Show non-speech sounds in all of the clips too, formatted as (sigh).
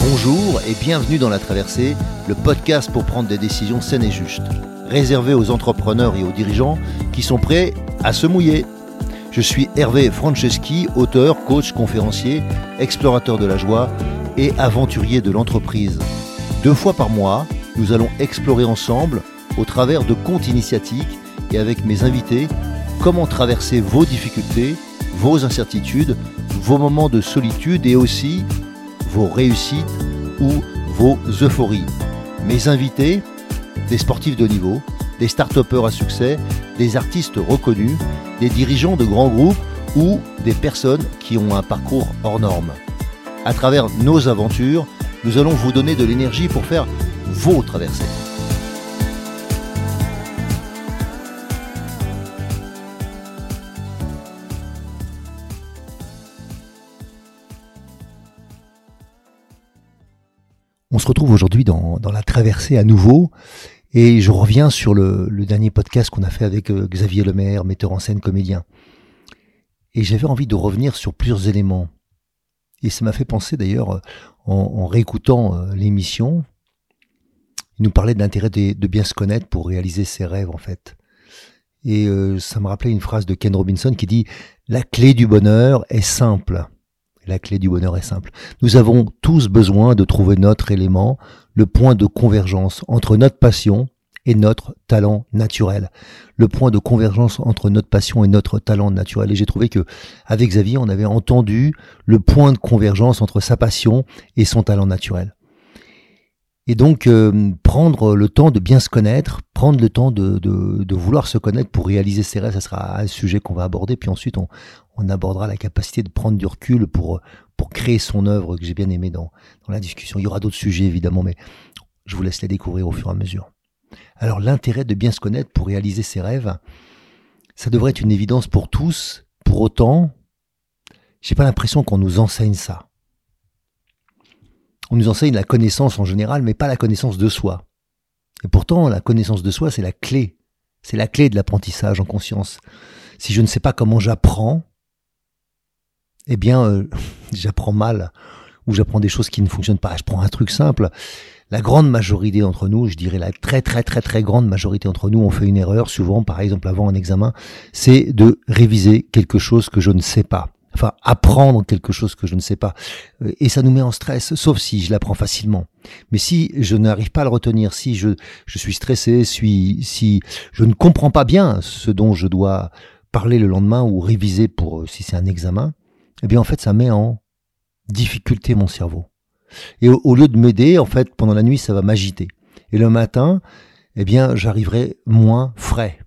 Bonjour et bienvenue dans La Traversée, le podcast pour prendre des décisions saines et justes, réservé aux entrepreneurs et aux dirigeants qui sont prêts à se mouiller. Je suis Hervé Franceschi, auteur, coach, conférencier, explorateur de la joie et aventurier de l'entreprise. Deux fois par mois, nous allons explorer ensemble, au travers de comptes initiatiques et avec mes invités, comment traverser vos difficultés, vos incertitudes, vos moments de solitude et aussi vos réussites ou vos euphories. Mes invités, des sportifs de niveau, des start à succès, des artistes reconnus, des dirigeants de grands groupes ou des personnes qui ont un parcours hors norme. À travers nos aventures, nous allons vous donner de l'énergie pour faire vos traversées. On se retrouve aujourd'hui dans, la traversée à nouveau et je reviens sur le, dernier podcast qu'on a fait avec euh, Xavier Lemaire, metteur en scène, comédien. Et j'avais envie de revenir sur plusieurs éléments. Et ça m'a fait penser d'ailleurs, euh, en, réécoutant euh, l'émission, il nous parlait de l'intérêt de, bien se connaître pour réaliser ses rêves en fait. Et ça me rappelait une phrase de Ken Robinson qui dit ⁇ La clé du bonheur est simple ⁇ la clé du bonheur est simple. Nous avons tous besoin de trouver notre élément, le point de convergence entre notre passion et notre talent naturel. Le point de convergence entre notre passion et notre talent naturel. Et j'ai trouvé que, avec Xavier, on avait entendu le point de convergence entre sa passion et son talent naturel. Et donc, euh, prendre le temps de bien se connaître, prendre le temps de, vouloir se connaître pour réaliser ses rêves, ça sera un sujet qu'on va aborder. Puis ensuite, on, on, abordera la capacité de prendre du recul pour, pour créer son œuvre que j'ai bien aimé dans, dans la discussion. Il y aura d'autres sujets, évidemment, mais je vous laisse les découvrir au fur et à mesure. Alors, l'intérêt de bien se connaître pour réaliser ses rêves, ça devrait être une évidence pour tous. Pour autant, j'ai pas l'impression qu'on nous enseigne ça. On nous enseigne la connaissance en général, mais pas la connaissance de soi. Et pourtant, la connaissance de soi, c'est la clé. C'est la clé de l'apprentissage en conscience. Si je ne sais pas comment j'apprends, eh bien, euh, (laughs) j'apprends mal ou j'apprends des choses qui ne fonctionnent pas. Je prends un truc simple. La grande majorité d'entre nous, je dirais la très très très très grande majorité d'entre nous, on fait une erreur souvent, par exemple avant un examen, c'est de réviser quelque chose que je ne sais pas enfin apprendre quelque chose que je ne sais pas. Euh, et ça nous met en stress, sauf si je l'apprends facilement. Mais si je n'arrive pas à le retenir, si je, je suis stressé, si, si je ne comprends pas bien ce dont je dois parler le lendemain ou réviser pour euh, si c'est un examen, eh bien en fait ça met en difficulté mon cerveau. Et au, lieu de m'aider, en fait, pendant la nuit, ça va m'agiter. Et le matin, eh bien, j'arriverai moins frais.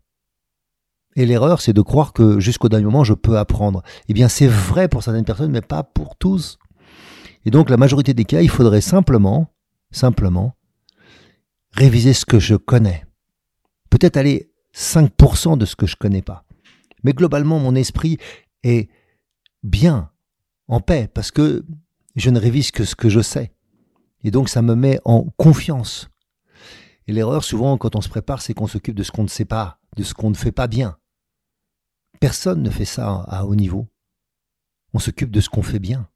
Et l'erreur, c'est de croire que jusqu'au dernier moment, je peux apprendre. Eh bien, c'est vrai pour certaines personnes, mais pas pour tous. Et donc, la majorité des cas, il faudrait simplement, simplement, réviser ce que je connais. Peut-être aller 5% de ce que je connais pas. Mais globalement, mon esprit est bien, en paix, parce que je ne révise que ce que je sais. Et donc, ça me met en confiance. Et l'erreur, souvent, quand on se prépare, c'est qu'on s'occupe de ce qu'on ne sait pas, de ce qu'on ne fait pas bien. Personne ne fait ça à haut niveau. On s'occupe de ce qu'on fait bien.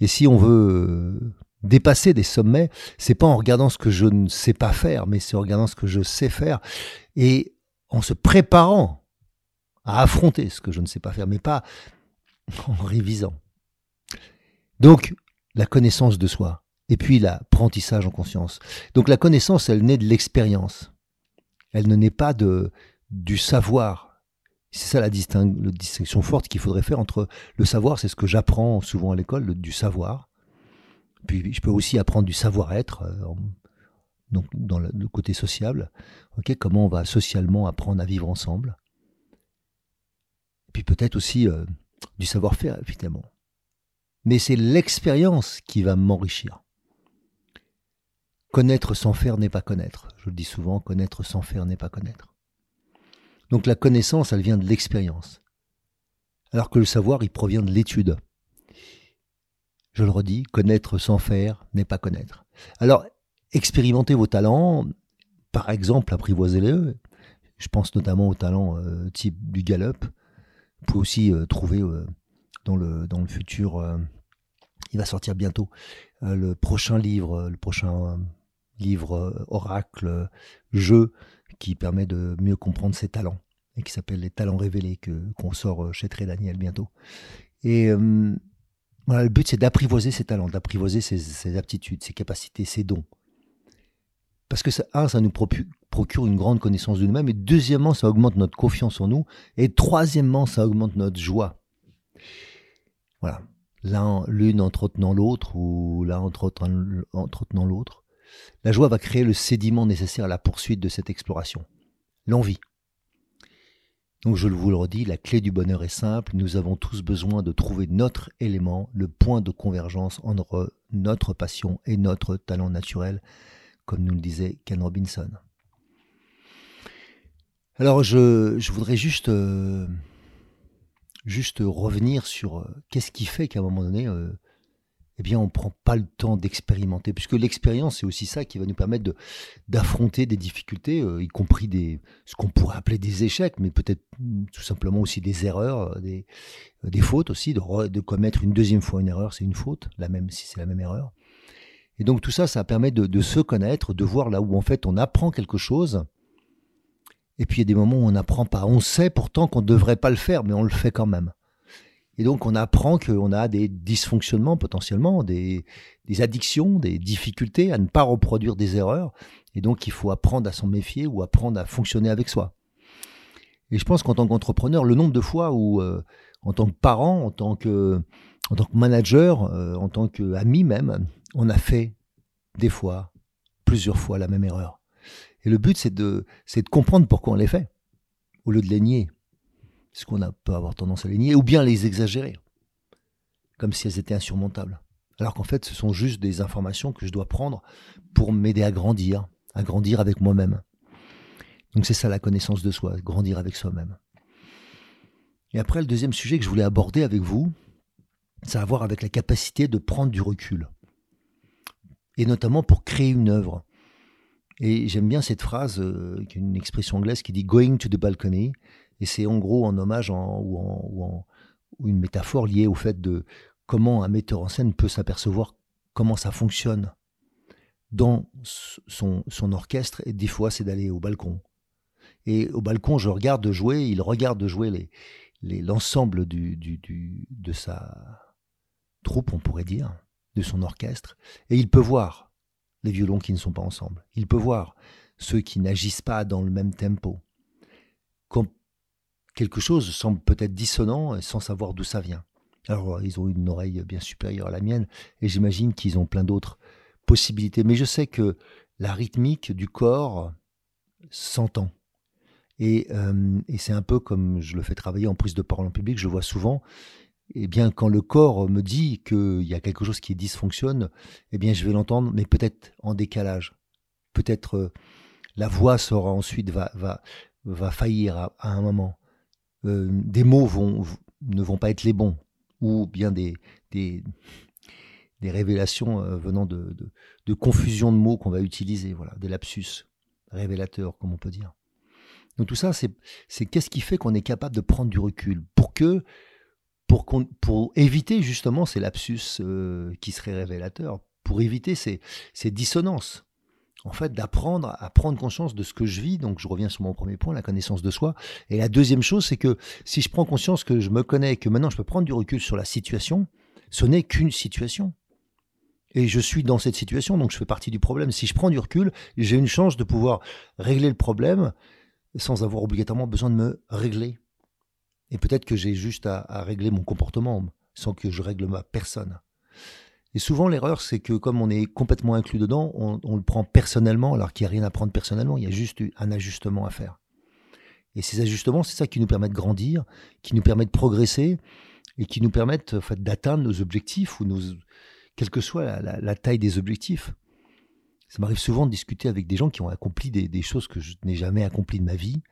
Et si on veut euh, dépasser des sommets, c'est pas en regardant ce que je ne sais pas faire, mais c'est en regardant ce que je sais faire et en se préparant à affronter ce que je ne sais pas faire, mais pas en révisant. Donc, la connaissance de soi, et puis l'apprentissage en conscience. Donc la connaissance, elle naît de l'expérience. Elle ne naît pas de, du savoir. C'est ça la, distinction forte qu'il faudrait faire entre le savoir, c'est ce que j'apprends souvent à l'école, du savoir. Puis je peux aussi apprendre du savoir-être, euh, donc dans le, côté sociable. ok comment on va socialement apprendre à vivre ensemble. Puis peut-être aussi euh, du savoir-faire, évidemment. Mais c'est l'expérience qui va m'enrichir. Connaître sans faire n'est pas connaître. Je le dis souvent, connaître sans faire n'est pas connaître. Donc la connaissance, elle vient de l'expérience. Alors que le savoir, il provient de l'étude. Je le redis, connaître sans faire n'est pas connaître. Alors, expérimentez vos talents, par exemple, apprivoisez-les. Je pense notamment aux talents euh, type du Gallup. Vous pouvez aussi euh, trouver euh, dans, le, dans le futur Il va sortir bientôt le prochain livre, le prochain livre oracle, jeu qui permet de mieux comprendre ses talents et qui s'appelle Les talents révélés que qu'on sort chez Tré Daniel bientôt. Et voilà, le but c'est d'apprivoiser ses talents, d'apprivoiser ses, aptitudes, ses capacités, ses dons. Parce que ça, un, ça nous procure une grande connaissance de nous-mêmes, et deuxièmement, ça augmente notre confiance en nous, et troisièmement, ça augmente notre joie. Voilà, l'une entretenant l'autre, ou l'un entretenant l'autre. La joie va créer le sédiment nécessaire à la poursuite de cette exploration. L'envie. Donc je vous le redis, la clé du bonheur est simple, nous avons tous besoin de trouver notre élément, le point de convergence entre notre passion et notre talent naturel, comme nous le disait Ken Robinson. Alors je, voudrais juste, euh, juste revenir sur euh, qu'est-ce qui fait qu'à un moment donné, euh, eh bien, on ne prend pas le temps d'expérimenter, puisque l'expérience, c'est aussi ça qui va nous permettre d'affronter des difficultés, y compris des, ce qu'on pourrait appeler des échecs, mais peut-être tout simplement aussi des erreurs, des, des fautes aussi, de, de, commettre une deuxième fois une erreur, c'est une faute, la même si c'est la même erreur. Et donc tout ça, ça permet de, se connaître, de voir là où en fait on apprend quelque chose, et puis il y a des moments où on n'apprend pas. On sait pourtant qu'on ne devrait pas le faire, mais on le fait quand même. Et donc, on apprend qu'on a des dysfonctionnements potentiellement, des, addictions, des difficultés à ne pas reproduire des erreurs. Et donc, il faut apprendre à s'en méfier ou apprendre à fonctionner avec soi. Et je pense qu'en tant qu'entrepreneur, le nombre de fois où, euh, en tant que parent, en tant que, en tant que manager, euh, en tant qu'ami même, on a fait des fois, plusieurs fois la même erreur. Et le but, c'est de, de comprendre pourquoi on les fait, au lieu de les nier ce qu'on peut avoir tendance à les nier, ou bien les exagérer, comme si elles étaient insurmontables. Alors qu'en fait, ce sont juste des informations que je dois prendre pour m'aider à grandir, à grandir avec moi-même. Donc c'est ça la connaissance de soi, grandir avec soi-même. Et après, le deuxième sujet que je voulais aborder avec vous, ça a à voir avec la capacité de prendre du recul. Et notamment pour créer une œuvre. Et j'aime bien cette phrase, euh, une expression anglaise qui dit Going to the balcony, et c'est en gros en hommage ou, en, une métaphore liée au fait de comment un metteur en scène peut s'apercevoir comment ça fonctionne dans son, orchestre. Et des fois, c'est d'aller au balcon. Et au balcon, je regarde jouer, il regarde jouer l'ensemble les, de sa troupe, on pourrait dire, de son orchestre. Et il peut voir les violons qui ne sont pas ensemble. Il peut voir ceux qui n'agissent pas dans le même tempo quelque chose semble peut-être dissonant sans savoir d'où ça vient. Alors, ils ont une oreille bien supérieure à la mienne, et j'imagine qu'ils ont plein d'autres possibilités. Mais je sais que la rythmique du corps s'entend. Et, euh, c'est un peu comme je le fais travailler en prise de parole en public, je vois souvent. Eh bien, quand le corps me dit qu'il y a quelque chose qui dysfonctionne, eh bien, je vais l'entendre, mais peut-être en décalage. Peut-être euh, la voix sera ensuite va, va, va faillir à un moment. Euh, des mots vont, ne vont pas être les bons, ou bien des, des, révélations euh, venant de, de, confusion de mots qu'on va utiliser, voilà, des lapsus révélateurs, comme on peut dire. Donc tout ça, c'est qu'est-ce qui fait qu'on est capable de prendre du recul pour que pour, éviter justement ces lapsus euh, qui seraient révélateurs, pour éviter ces, ces dissonances en fait, d'apprendre à prendre conscience de ce que je vis. Donc, je reviens sur mon premier point, la connaissance de soi. Et la deuxième chose, c'est que si je prends conscience que je me connais, que maintenant je peux prendre du recul sur la situation, ce n'est qu'une situation. Et je suis dans cette situation, donc je fais partie du problème. Si je prends du recul, j'ai une chance de pouvoir régler le problème sans avoir obligatoirement besoin de me régler. Et peut-être que j'ai juste à, régler mon comportement sans que je règle ma personne. Et souvent, l'erreur, c'est que comme on est complètement inclus dedans, on, le prend personnellement, alors qu'il n'y a rien à prendre personnellement, il y a juste un ajustement à faire. Et ces ajustements, c'est ça qui nous permet de grandir, qui nous permet de progresser, et qui nous permettent d'atteindre nos objectifs, ou quelle que soit la, taille des objectifs. Ça m'arrive souvent de discuter avec des gens qui ont accompli des, choses que je n'ai jamais accomplies de ma vie.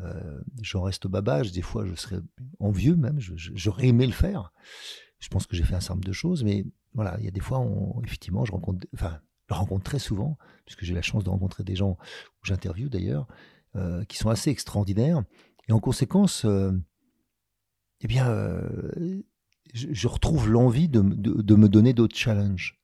Euh, j'en reste babage, des fois je serais envieux même, j'aurais aimé le faire. Je pense que j'ai fait un certain nombre de choses, mais voilà, il y a des fois, on, effectivement, je rencontre, enfin, je rencontre très souvent, puisque j'ai la chance de rencontrer des gens où j'interviewe d'ailleurs, euh, qui sont assez extraordinaires. Et en conséquence, euh, eh bien, je, retrouve l'envie de, me donner d'autres challenges.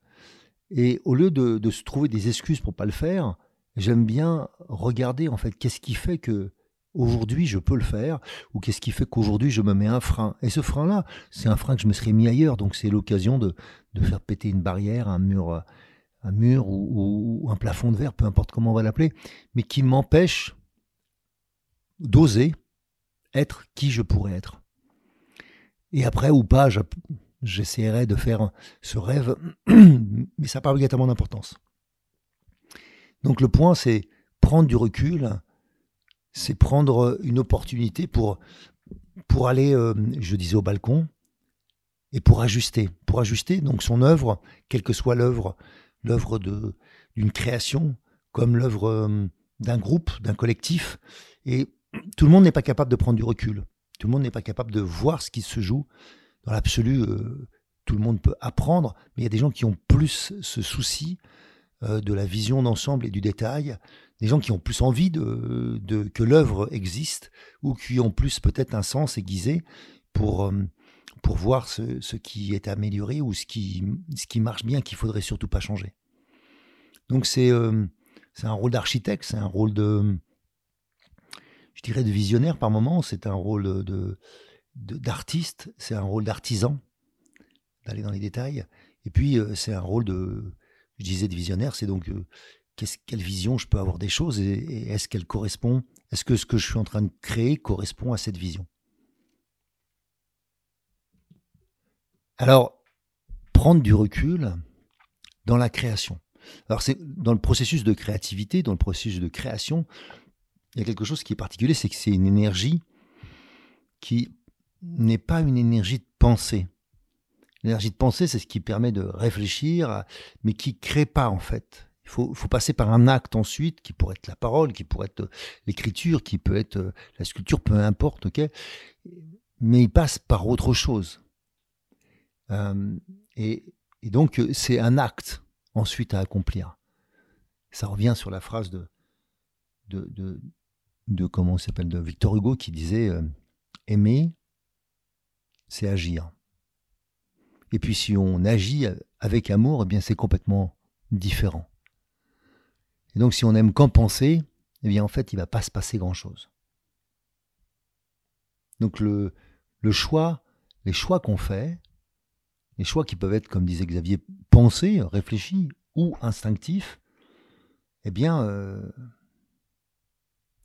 Et au lieu de, se trouver des excuses pour pas le faire, j'aime bien regarder en fait qu'est-ce qui fait que aujourd'hui je peux le faire ou qu'est-ce qui fait qu'aujourd'hui je me mets un frein? Et ce frein-là, c'est un frein que je me serais mis ailleurs, donc c'est l'occasion de, faire péter une barrière, un mur, un mur ou, un plafond de verre, peu importe comment on va l'appeler, mais qui m'empêche d'oser être qui je pourrais être. Et après ou pas, j'essaierai de faire ce rêve, (clears throat) mais ça n'a pas obligatoirement d'importance. Donc le point, c'est prendre du recul, c'est prendre une opportunité pour, pour aller, euh, je disais, au balcon, et pour ajuster. Pour ajuster donc son œuvre, quelle que soit l'œuvre, l'œuvre d'une création, comme l'œuvre euh, d'un groupe, d'un collectif. Et tout le monde n'est pas capable de prendre du recul. Tout le monde n'est pas capable de voir ce qui se joue. Dans l'absolu, euh, tout le monde peut apprendre, mais il y a des gens qui ont plus ce souci euh, de la vision d'ensemble et du détail, des gens qui ont plus envie de, que l'œuvre existe, ou qui ont plus peut-être un sens aiguisé pour, euh, pour voir ce, qui est amélioré ou ce qui, ce qui marche bien, qu'il faudrait surtout pas changer. Donc c'est c'est un rôle d'architecte, c'est un rôle de, je dirais, de visionnaire par moment, c'est un rôle de, d'artiste, c'est un rôle d'artisan, d'aller dans les détails. Et puis, euh, c'est un rôle de, je disais, de visionnaire, c'est donc euh, quelle vision je peux avoir des choses et, est-ce qu'elle correspond, est-ce que ce que je suis en train de créer correspond à cette vision? Alors, prendre du recul dans la création. Alors, c'est dans le processus de créativité, dans le processus de création, il y a quelque chose qui est particulier, c'est que c'est une énergie qui n'est pas une énergie de pensée. L'énergie de pensée, c'est ce qui permet de réfléchir, mais qui crée pas en fait. Il faut, passer par un acte ensuite, qui pourrait être la parole, qui pourrait être l'écriture, qui peut être la sculpture, peu importe, ok? Mais il passe par autre chose. Euh, et, donc c'est un acte ensuite à accomplir. Ça revient sur la phrase de, de, de, comment de Victor Hugo qui disait euh, aimer, c'est agir. Et puis si on agit avec amour, eh bien c'est complètement différent. Et donc si on aime qu'en penser, eh bien en fait il va pas se passer grand chose. Donc le, choix, les choix qu'on fait, les choix qui peuvent être, comme disait Xavier, pensés, réfléchis ou instinctifs, eh bien, euh,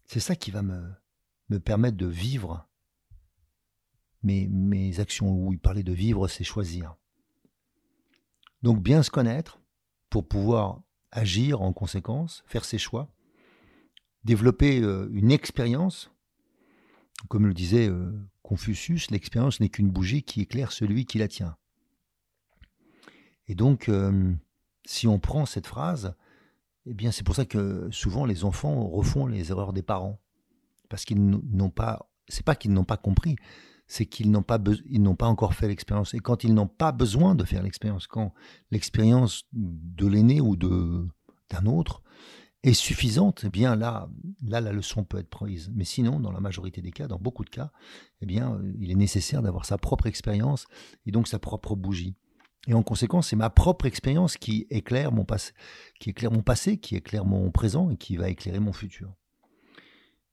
c'est ça qui va me permettre de vivre mes, mes actions. Où il parlait de vivre, c'est choisir. Donc bien se connaître pour pouvoir agir en conséquence, faire ses choix, développer euh, une expérience. Comme le disait euh, Confucius, l'expérience n'est qu'une bougie qui éclaire celui qui la tient. Et donc, euh, si on prend cette phrase, eh bien, c'est pour ça que souvent les enfants refont les erreurs des parents. Parce qu'ils n'ont pas, c'est pas qu'ils n'ont pas compris, c'est qu'ils n'ont pas, ils n'ont pas encore fait l'expérience. Et quand ils n'ont pas besoin de faire l'expérience, quand l'expérience de l'aîné ou de, d'un autre est suffisante, eh bien là, là, la leçon peut être prise. Mais sinon, dans la majorité des cas, dans beaucoup de cas, eh bien, il est nécessaire d'avoir sa propre expérience et donc sa propre bougie. Et en conséquence, c'est ma propre expérience qui éclaire mon qui éclaire mon passé, qui éclaire mon présent et qui va éclairer mon futur.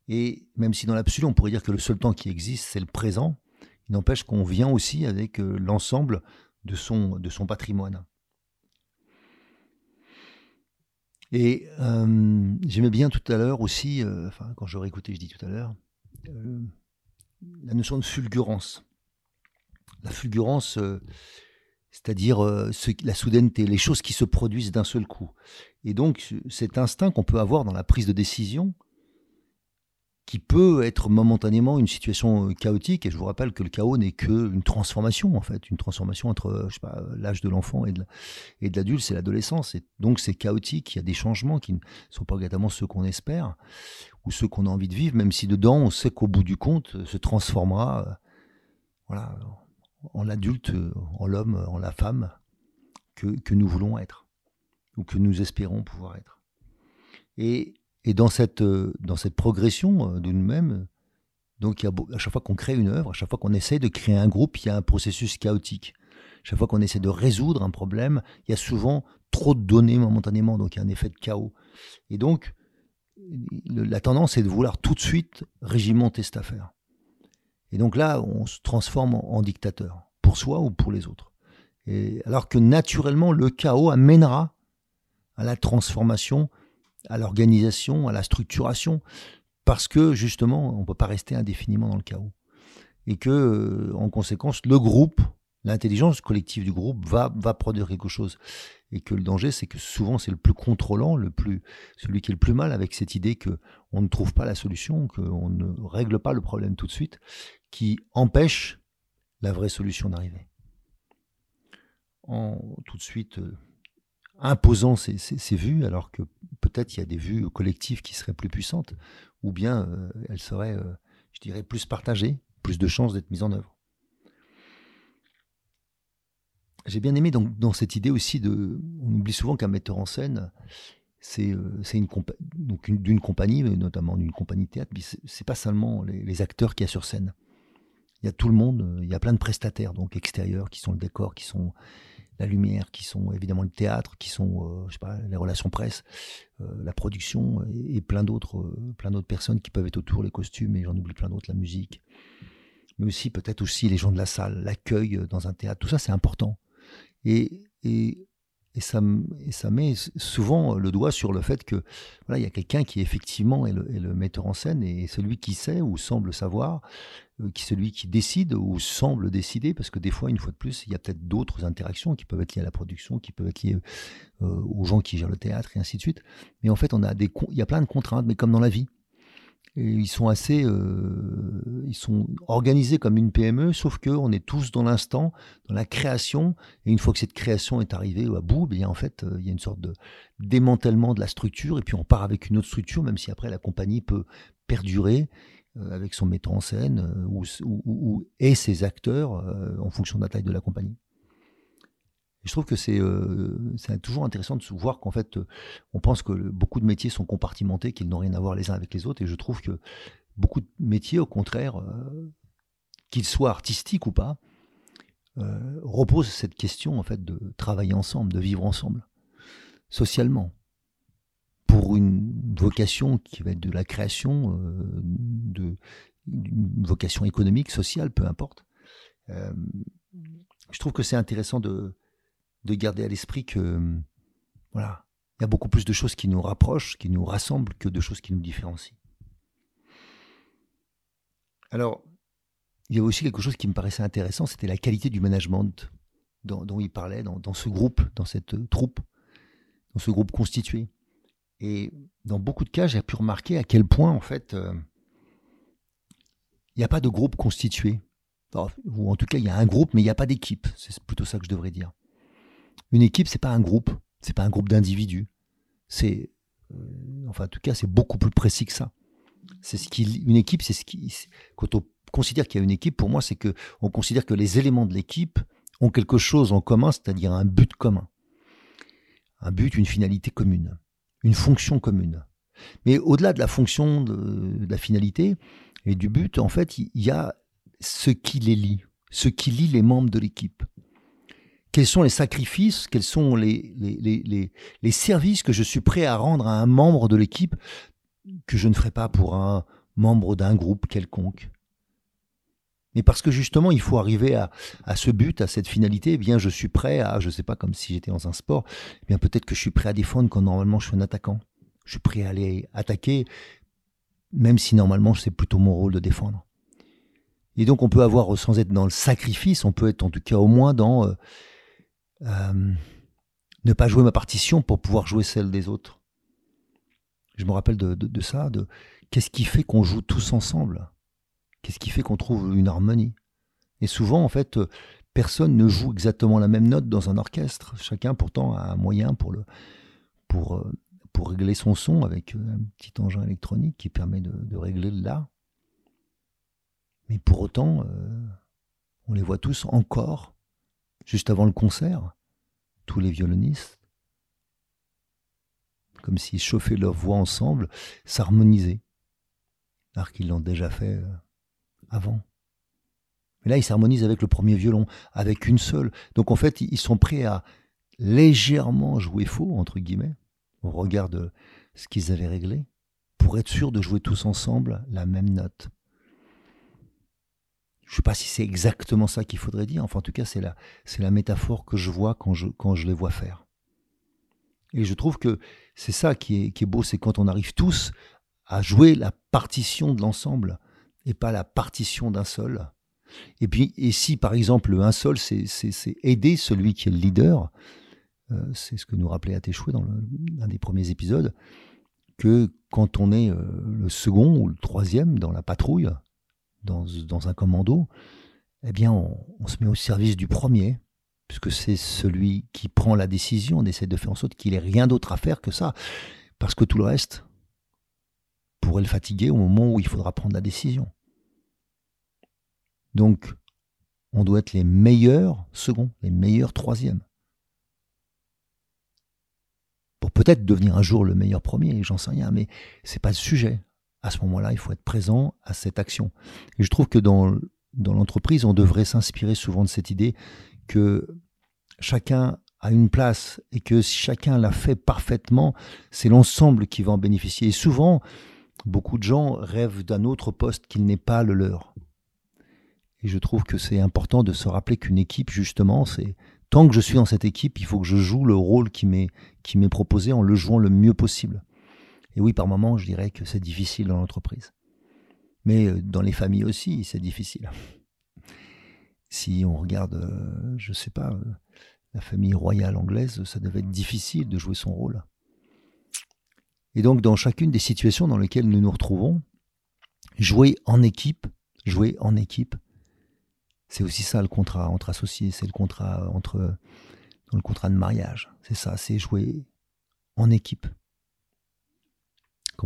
Et même si dans l'absolu, on pourrait dire que le seul temps qui existe, c'est le présent, n'empêche qu'on vient aussi avec euh, l'ensemble de son, patrimoine. Et euh, j'aimais bien tout à l'heure aussi, euh, quand j'aurais écouté, je dis tout à l'heure, la notion de fulgurance. La fulgurance, c'est-à-dire la soudaineté, les choses qui se produisent d'un seul coup. Et donc cet instinct qu'on peut avoir dans la prise de décision, qui peut être momentanément une situation euh, chaotique, et je vous rappelle que le chaos n'est qu'une transformation, en fait, une transformation entre l'âge de l'enfant et de l'adulte, c'est l'adolescence, et donc c'est chaotique, il y a des changements qui ne sont pas obligatoirement ceux qu'on espère, ou ceux qu'on a envie de vivre, même si dedans on sait qu'au bout du compte, euh, se transformera, voilà, en l'adulte, en l'homme, en la femme que, nous voulons être, ou que nous espérons pouvoir être. Et, dans, cette, dans cette progression de nous-mêmes, Donc, à chaque fois qu'on crée une œuvre, à chaque fois qu'on essaie de créer un groupe, il y a un processus chaotique. Chaque fois qu'on essaie de résoudre un problème, il y a souvent trop de données momentanément, donc il y a un effet de chaos. Et donc, la tendance est de vouloir tout de suite régimenter cette affaire. Et donc là, on se transforme en, dictateur, pour soi ou pour les autres. Et alors que naturellement, le chaos amènera à la transformation, à l'organisation, à la structuration, parce que justement, on ne peut pas rester indéfiniment dans le chaos. Et que, euh, en conséquence, le groupe, l'intelligence collective du groupe va, va produire quelque chose. Et que le danger, c'est que souvent, c'est le plus contrôlant, le plus, celui qui est le plus mal avec cette idée que on ne trouve pas la solution, qu'on ne règle pas le problème tout de suite, qui empêche la vraie solution d'arriver. En tout de suite euh, imposant ces, vues, alors que peut-être il y a des vues collectives qui seraient plus puissantes, ou bien euh, elles seraient, euh, je dirais, plus partagées, plus de chances d'être mises en œuvre. J'ai bien aimé donc, dans cette idée aussi de. On oublie souvent qu'un metteur en scène, c'est euh, une d'une compagnie, notamment d'une compagnie de théâtre, mais c'est pas seulement les, acteurs qui y a sur scène. Il y a tout le monde, il y a plein de prestataires, donc extérieurs, qui sont le décor, qui sont la lumière, qui sont évidemment le théâtre, qui sont euh, les relations presse, euh, la production et, plein d'autres plein d'autres personnes qui peuvent être autour, les costumes, et j'en oublie plein d'autres, la musique. Mais aussi peut-être aussi les gens de la salle, l'accueil dans un théâtre, tout ça c'est important. Et, et, et, ça, et ça met souvent le doigt sur le fait que voilà, il y a quelqu'un qui effectivement est le, est le, metteur en scène et celui qui sait ou semble savoir, euh, qui celui qui décide ou semble décider, parce que des fois, une fois de plus, il y a peut-être d'autres interactions qui peuvent être liées à la production, qui peuvent être liées euh, aux gens qui gèrent le théâtre et ainsi de suite. Mais en fait, on a des, il y a plein de contraintes, mais comme dans la vie ils sont assez, euh, ils sont organisés comme une PME, sauf que on est tous dans l'instant, dans la création. Et une fois que cette création est arrivée à bout, eh bien en fait, euh, il y a une sorte de démantèlement de la structure, et puis on part avec une autre structure, même si après la compagnie peut perdurer euh, avec son metteur en scène ou, ou, ou, et ses acteurs en fonction de la taille de la compagnie je trouve que euh, c'est toujours intéressant de voir qu'en fait, euh, on pense que beaucoup de métiers sont compartimentés, qu'ils n'ont rien à voir les uns avec les autres. Et je trouve que beaucoup de métiers, au contraire, euh, qu'ils soient artistiques ou pas, reposent cette question en fait de travailler ensemble, de vivre ensemble, socialement, pour une vocation qui va être de la création, de une vocation économique, sociale, peu importe. je trouve que c'est intéressant de de garder à l'esprit que, voilà, il y a beaucoup plus de choses qui nous rapprochent, qui nous rassemblent, que de choses qui nous différencient. Alors, il y a aussi quelque chose qui me paraissait intéressant, c'était la qualité du management dont, il parlait dans, ce groupe, dans cette troupe, dans ce groupe constitué. Et dans beaucoup de cas, j'ai pu remarquer à quel point, en fait, euh, il n'y a pas de groupe constitué. ou en tout cas, il y a un groupe, mais il n'y a pas d'équipe. C'est plutôt ça que je devrais dire. Une équipe, c'est pas un groupe, c'est pas un groupe d'individus. C'est, euh, enfin, en tout cas, c'est beaucoup plus précis que ça. C'est ce qui, une équipe, c'est ce qui, quand on considère qu'il y a une équipe, pour moi, c'est que on considère que les éléments de l'équipe ont quelque chose en commun, c'est-à-dire un but commun, un but, une finalité commune, une fonction commune. Mais au-delà de la fonction, de, la finalité et du but, en fait, il y a ce qui les lie, ce qui lie les membres de l'équipe quels sont les sacrifices, quels sont les, les, services que je suis prêt à rendre à un membre de l'équipe que je ne ferai pas pour un membre d'un groupe quelconque. Mais parce que justement, il faut arriver à, ce but, à cette finalité, eh bien, je suis prêt à, je ne sais pas, comme si j'étais dans un sport, eh bien, peut-être que je suis prêt à défendre quand normalement je suis un attaquant. Je suis prêt à aller attaquer, même si normalement c'est plutôt mon rôle de défendre. Et donc, on peut avoir, sans être dans le sacrifice, on peut être en tout cas au moins dans euh, euh, ne pas jouer ma partition pour pouvoir jouer celle des autres. Je me rappelle de, ça, de qu'est-ce qui fait qu'on joue tous ensemble? Qu'est-ce qui fait qu'on trouve une harmonie? Et souvent, en fait, personne ne joue exactement la même note dans un orchestre. Chacun, pourtant, a un moyen pour, le, pour, euh, pour régler son son avec un petit engin électronique qui permet de, régler là. Mais pour autant, euh, on les voit tous encore juste avant le concert, tous les violonistes, comme s'ils chauffaient leur voix ensemble, s'harmonisaient, alors qu'ils l'ont déjà fait euh, avant. Mais là, ils s'harmonisent avec le premier violon, avec une seule. Donc en fait, ils sont prêts à légèrement jouer faux, entre guillemets, au regard de ce qu'ils avaient réglé, pour être sûr de jouer tous ensemble la même note. Je ne sais pas si c'est exactement ça qu'il faudrait dire, enfin en tout cas c'est la, métaphore que je vois quand je, les vois faire. Et je trouve que c'est ça qui est, beau, c'est quand on arrive tous à jouer la partition de l'ensemble et pas la partition d'un seul. Et puis, et si par exemple un seul, c'est, aider celui qui est le leader, euh, c'est ce que nous rappelait Atechoué dans l'un des premiers épisodes, que quand on est euh, le second ou le troisième dans la patrouille, dans, un commando, eh bien on, on, se met au service du premier, puisque c'est celui qui prend la décision, on essaie de faire en sorte qu'il ait rien d'autre à faire que ça, parce que tout le reste pourrait le fatiguer au moment où il faudra prendre la décision. Donc, on doit être les meilleurs seconds, les meilleurs troisièmes. Pour peut-être devenir un jour le meilleur premier, j'en sais rien, mais c'est pas le sujet. À ce moment-là, il faut être présent à cette action. Et je trouve que dans, dans l'entreprise, on devrait s'inspirer souvent de cette idée que chacun a une place et que si chacun l'a fait parfaitement, c'est l'ensemble qui va en bénéficier. Et souvent, beaucoup de gens rêvent d'un autre poste qui n'est pas le leur. Et je trouve que c'est important de se rappeler qu'une équipe, justement, c'est tant que je suis dans cette équipe, il faut que je joue le rôle qui m'est qui m'est proposé en le jouant le mieux possible. Et oui, par moments, je dirais que c'est difficile dans l'entreprise. Mais euh, dans les familles aussi, c'est difficile. (laughs) Si on regarde, euh, je sais pas, euh, la famille royale anglaise, ça devait être difficile de jouer son rôle. Et donc, dans chacune des situations dans lesquelles nous nous retrouvons, jouer en équipe, jouer en équipe, c'est aussi ça le contrat entre associés, c'est le contrat entre le contrat de mariage. C'est ça, c'est jouer en équipe.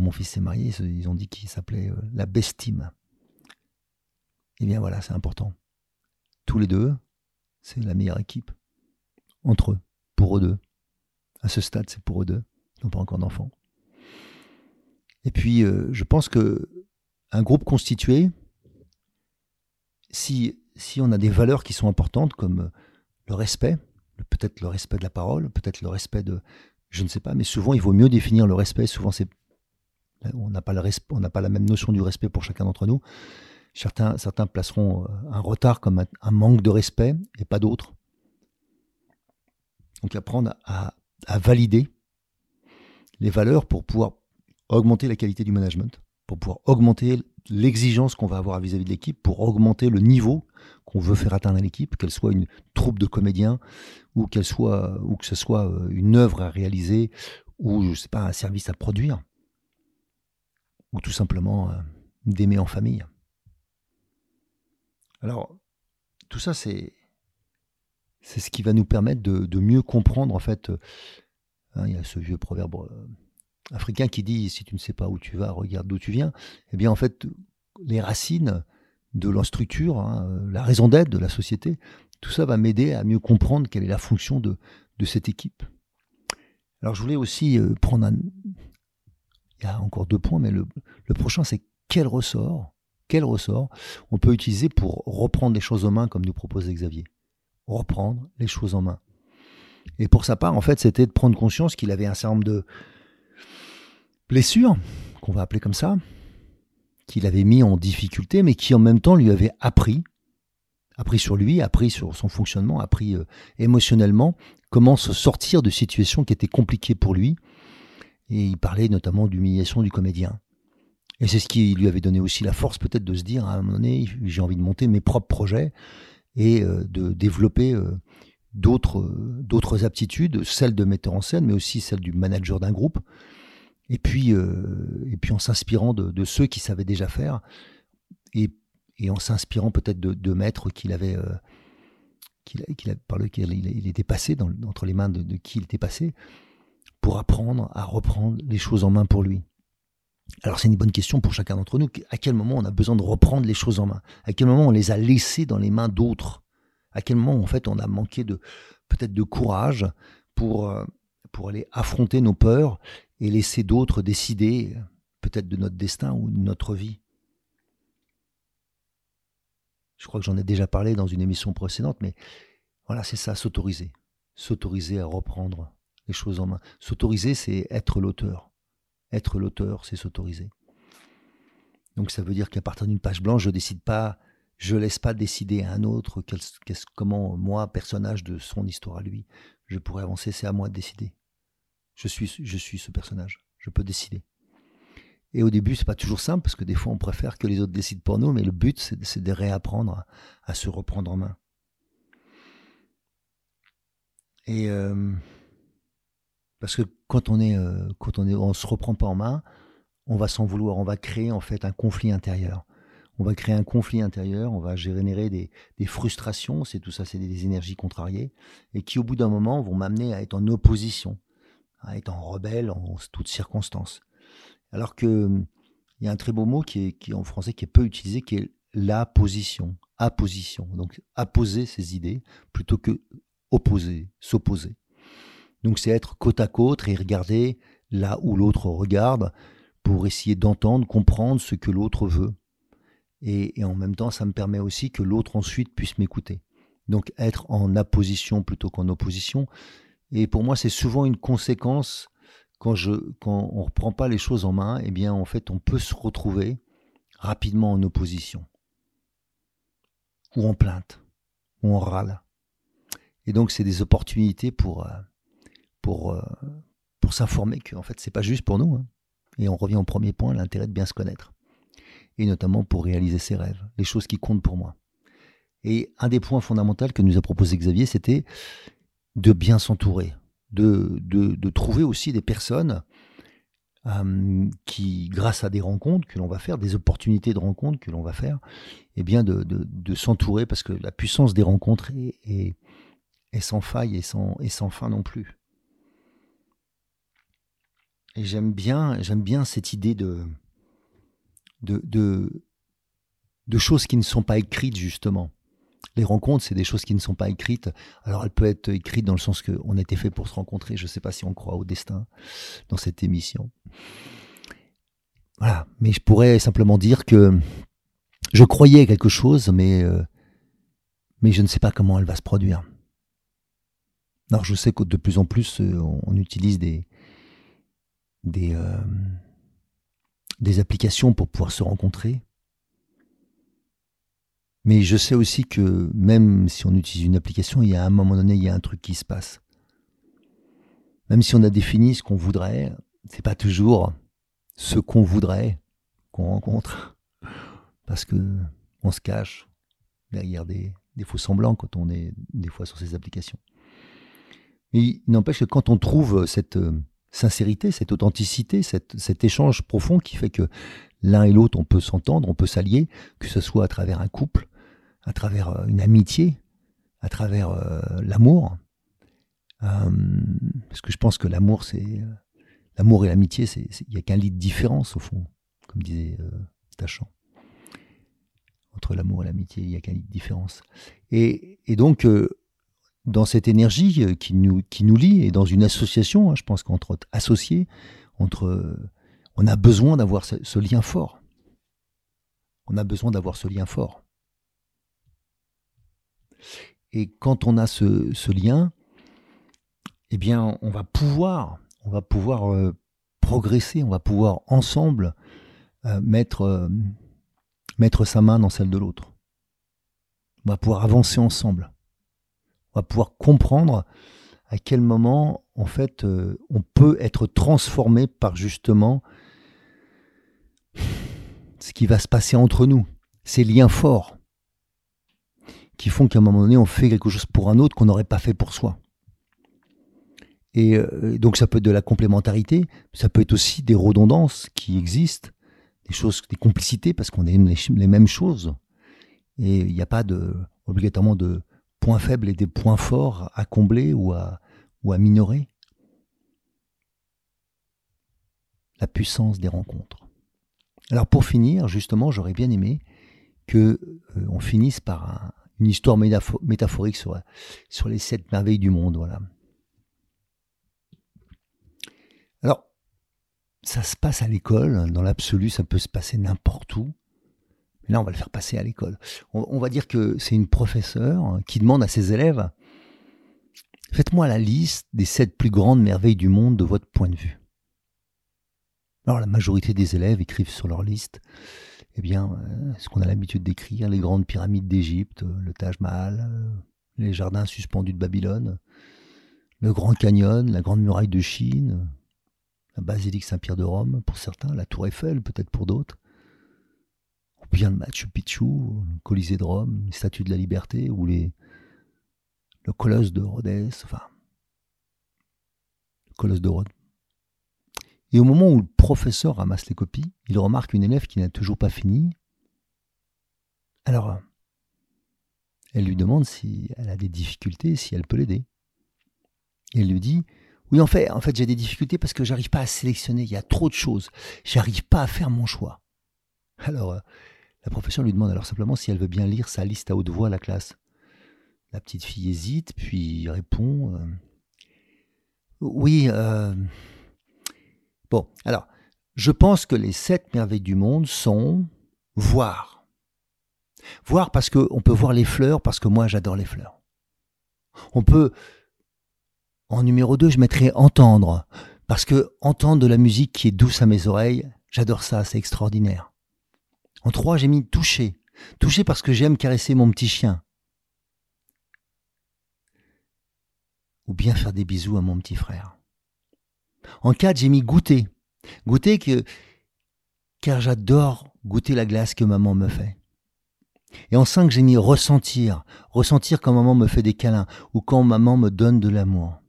Mon fils s'est marié, ils ont dit qu'il s'appelait euh, la bestime. Eh bien voilà, c'est important. Tous les deux, c'est la meilleure équipe. Entre eux, pour eux deux. À ce stade, c'est pour eux deux. Ils n'ont pas encore d'enfants. Et puis, euh, je pense que un groupe constitué, si si on a des valeurs qui sont importantes comme euh, le respect, peut-être le respect de la parole, peut-être le respect de, je ne sais pas, mais souvent il vaut mieux définir le respect. Souvent c'est, on n'a pas la même notion du respect pour chacun d'entre nous. Certains, placeront euh, un retard comme un, manque de respect et pas d'autres. Donc apprendre à, valider les valeurs pour pouvoir augmenter la qualité du management, pour pouvoir augmenter l'exigence qu'on va avoir vis-à-vis de l'équipe pour augmenter le niveau qu'on veut faire atteindre à l'équipe, qu'elle soit une troupe de comédiens ou que ce soit euh, une œuvre à réaliser ou je sais pas un service à produire ou tout simplement euh, d'aimer en famille. Alors tout ça c'est c'est ce qui va nous permettre de, mieux comprendre en fait. Euh, hein, il y a ce vieux proverbe africain qui dit si tu ne sais pas où tu vas, regarde d'où tu viens. Eh bien, en fait, les racines de leur structure, hein, la raison d'être de la société, tout ça va m'aider à mieux comprendre quelle est la fonction de, de cette équipe. Alors, je voulais aussi euh, prendre un. Il y a encore deux points, mais le, prochain, c'est quel ressort, quel ressort on peut utiliser pour reprendre les choses en main comme nous propose Xavier. Reprendre les choses en main. Et pour sa part, en fait, c'était de prendre conscience qu'il avait un certain nombre de, blessure, qu'on va appeler comme ça, qu'il avait mis en difficulté, mais qui en même temps lui avait appris, appris sur lui, appris sur son fonctionnement, appris euh, émotionnellement, comment se sortir de situations qui étaient compliquées pour lui. Et il parlait notamment d'humiliation du comédien. Et c'est ce qui lui avait donné aussi la force peut-être de se dire à un moment donné, j'ai envie de monter mes propres projets et euh, de développer euh, d'autres aptitudes, celles de metteur en scène, mais aussi celles du manager d'un groupe, et puis, euh, et puis en s'inspirant de, ceux qui savaient déjà faire, et, en s'inspirant peut-être de, maîtres qu'il avait, qu'il, par lequel il, était passé, entre les mains de, qui il était passé, pour apprendre à reprendre les choses en main pour lui. Alors c'est une bonne question pour chacun d'entre nous. À quel moment on a besoin de reprendre les choses en main? À quel moment on les a laissées dans les mains d'autres? À quel moment en fait on a manqué de peut-être de courage pour euh, pour aller affronter nos peurs et laisser d'autres décider peut-être de notre destin ou de notre vie? Je crois que j'en ai déjà parlé dans une émission précédente, mais voilà, c'est ça, s'autoriser. S'autoriser à reprendre les choses en main. S'autoriser, c'est être l'auteur. Être l'auteur, c'est s'autoriser. Donc ça veut dire qu'à partir d'une page blanche, je décide pas, je laisse pas décider à un autre comment moi, personnage de son histoire à lui, je pourrais avancer. C'est à moi de décider. Je suis, je suis ce personnage. Je peux décider. Et au début, c'est pas toujours simple parce que des fois, on préfère que les autres décident pour nous, mais le but, c'est de réapprendre à, se reprendre en main. Et euh, parce que quand on est, euh, quand on est, on se reprend pas en main, on va s'en vouloir, on va créer en fait un conflit intérieur. On va créer un conflit intérieur, on va générer des, frustrations, c'est tout ça, c'est des énergies contrariées, et qui au bout d'un moment vont m'amener à être en opposition, à être en rebelle en toutes circonstances. Alors que il y a un très beau mot qui est, qui en français qui est peu utilisé, qui est la position, apposition. Donc apposer ses idées plutôt que opposer, s'opposer. Donc c'est être côte à côte et regarder là où l'autre regarde pour essayer d'entendre, comprendre ce que l'autre veut. Et, en même temps, ça me permet aussi que l'autre ensuite puisse m'écouter. Donc être en apposition plutôt qu'en opposition. Et pour moi, c'est souvent une conséquence quand, je, quand on ne reprend pas les choses en main, eh bien, en fait, on peut se retrouver rapidement en opposition, ou en plainte, ou en râle. Et donc, c'est des opportunités pour, euh, pour, euh, pour s'informer que, en fait, c'est pas juste pour nous. Hein. Et on revient au premier point, l'intérêt de bien se connaître. Et notamment pour réaliser ses rêves, les choses qui comptent pour moi. Et un des points fondamentaux que nous a proposé Xavier, c'était de bien s'entourer, de, de, trouver aussi des personnes euh, qui, grâce à des rencontres que l'on va faire, des opportunités de rencontres que l'on va faire, et eh bien de, de s'entourer, parce que la puissance des rencontres est, est, sans faille et sans, et sans fin non plus. Et j'aime bien, cette idée de, choses qui ne sont pas écrites, justement. Les rencontres, c'est des choses qui ne sont pas écrites. Alors, elles peuvent être écrites dans le sens qu'on a été fait pour se rencontrer. Je ne sais pas si on croit au destin dans cette émission. Voilà. Mais je pourrais simplement dire que je croyais à quelque chose, mais, euh, je ne sais pas comment elle va se produire. Alors, je sais que de plus en plus, euh, on utilise des, des, euh, des applications pour pouvoir se rencontrer. Mais je sais aussi que même si on utilise une application, il y a un moment donné, il y a un truc qui se passe. Même si on a défini ce qu'on voudrait, c'est pas toujours ce qu'on voudrait qu'on rencontre. Parce que on se cache derrière des, faux semblants quand on est des fois sur ces applications. Mais il n'empêche que quand on trouve cette euh, sincérité, cette authenticité, cet échange profond qui fait que l'un et l'autre, on peut s'entendre, on peut s'allier, que ce soit à travers un couple, à travers euh, une amitié, à travers euh, l'amour. Euh, parce que je pense que l'amour, c'est l'amour et l'amitié, il n'y a qu'un lit de différence au fond, comme disait Tachant. Entre l'amour et l'amitié, il n'y a qu'un lit de différence. Et, donc, dans cette énergie qui nous, qui nous lie, et dans une association, hein, je pense qu'entre associés, entre, on a besoin d'avoir ce lien fort. On a besoin d'avoir ce lien fort. Et quand on a ce, lien, eh bien, on va pouvoir, on va pouvoir euh, progresser, on va pouvoir ensemble euh, mettre, euh, mettre sa main dans celle de l'autre. On va pouvoir avancer ensemble. Va pouvoir comprendre à quel moment, en fait, on peut être transformé par justement ce qui va se passer entre nous, ces liens forts qui font qu'à un moment donné, on fait quelque chose pour un autre qu'on n'aurait pas fait pour soi. Et euh, donc ça peut être de la complémentarité, ça peut être aussi des redondances qui existent, des choses, des complicités parce qu'on aime les, mêmes choses. Et il n'y a pas de, obligatoirement de points faibles et des points forts à combler ou à, minorer? La puissance des rencontres. Alors pour finir, justement, j'aurais bien aimé que euh, on finisse par un, une histoire métaphorique sur, sur les sept merveilles du monde. Voilà. Alors, ça se passe à l'école, dans l'absolu, ça peut se passer n'importe où. Là, on va le faire passer à l'école. On, va dire que c'est une professeure qui demande à ses élèves Faites-moi la liste des sept plus grandes merveilles du monde de votre point de vue. Alors, la majorité des élèves écrivent sur leur liste eh bien, euh, ce qu'on a l'habitude d'écrire les grandes pyramides d'Égypte, le Taj Mahal, euh, les jardins suspendus de Babylone, le Grand Canyon, la Grande Muraille de Chine, la basilique Saint-Pierre de Rome pour certains, la Tour Eiffel peut-être pour d'autres, bien le Machu Picchu, le Colisée de Rome, les statues de la liberté, ou les, le colosse de Rhodes, enfin, le colosse de Rhodes. Et au moment où le professeur ramasse les copies, il remarque une élève qui n'a toujours pas fini. Alors, elle lui demande si elle a des difficultés, si elle peut l'aider. Et elle lui dit Oui, en fait, en fait j'ai des difficultés parce que j'arrive pas à sélectionner, il y a trop de choses, j'arrive pas à faire mon choix. Alors, la professeure lui demande alors simplement si elle veut bien lire sa liste à haute voix à la classe. La petite fille hésite, puis répond euh, Oui, euh, bon, alors, je pense que les sept merveilles du monde sont voir. Voir parce qu'on peut voir les fleurs, parce que moi j'adore les fleurs. On peut en numéro 2, je mettrai entendre, parce que entendre de la musique qui est douce à mes oreilles, j'adore ça, c'est extraordinaire. En 3, j'ai mis toucher. Toucher parce que j'aime caresser mon petit chien. Ou bien faire des bisous à mon petit frère. En 4, j'ai mis goûter. Goûter que, car j'adore goûter la glace que maman me fait. Et en 5, j'ai mis ressentir. Ressentir quand maman me fait des câlins ou quand maman me donne de l'amour.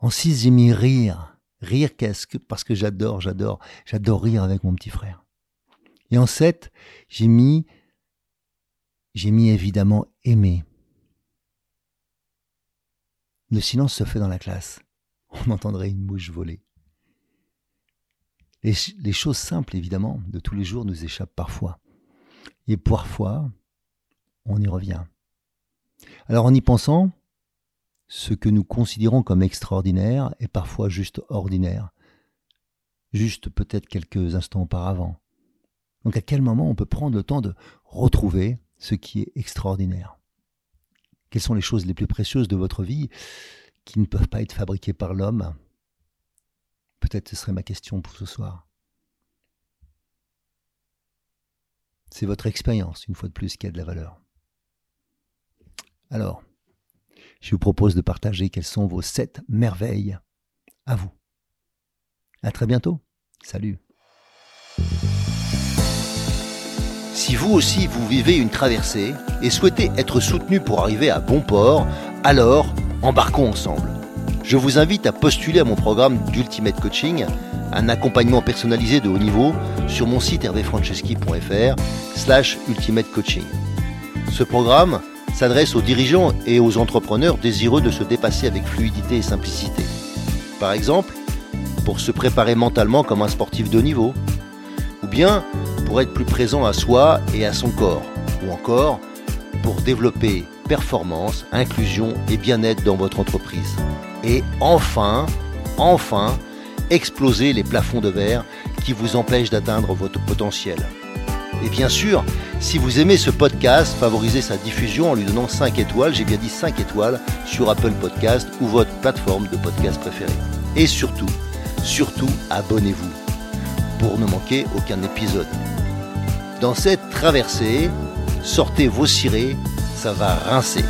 En six, j'ai mis rire. Rire qu'est-ce que, parce que j'adore, j'adore, j'adore rire avec mon petit frère. Et en sept, j'ai mis, j'ai mis évidemment aimer. Le silence se fait dans la classe. On entendrait une mouche voler. Les, les, choses simples, évidemment, de tous les jours nous échappent parfois. Et parfois, on y revient. Alors en y pensant, ce que nous considérons comme extraordinaire est parfois juste ordinaire, juste peut-être quelques instants auparavant. Donc à quel moment on peut prendre le temps de retrouver ce qui est extraordinaire? Quelles sont les choses les plus précieuses de votre vie qui ne peuvent pas être fabriquées par l'homme? Peut-être ce serait ma question pour ce soir. C'est votre expérience, une fois de plus, qui a de la valeur. Alors, je vous propose de partager quelles sont vos sept merveilles. À vous. À très bientôt. Salut. Si vous aussi vous vivez une traversée et souhaitez être soutenu pour arriver à bon port, alors embarquons ensemble. Je vous invite à postuler à mon programme d'Ultimate Coaching, un accompagnement personnalisé de haut niveau sur mon site hervéfranceschi.fr slash ultimate coaching. Ce programme s'adresse aux dirigeants et aux entrepreneurs désireux de se dépasser avec fluidité et simplicité. Par exemple, pour se préparer mentalement comme un sportif de niveau, ou bien pour être plus présent à soi et à son corps, ou encore pour développer performance, inclusion et bien-être dans votre entreprise. Et enfin, enfin, exploser les plafonds de verre qui vous empêchent d'atteindre votre potentiel. Et bien sûr, si vous aimez ce podcast, favorisez sa diffusion en lui donnant 5 étoiles, j'ai bien dit 5 étoiles, sur Apple Podcast ou votre plateforme de podcast préférée. Et surtout, surtout, abonnez-vous pour ne manquer aucun épisode. Dans cette traversée, sortez vos cirés, ça va rincer.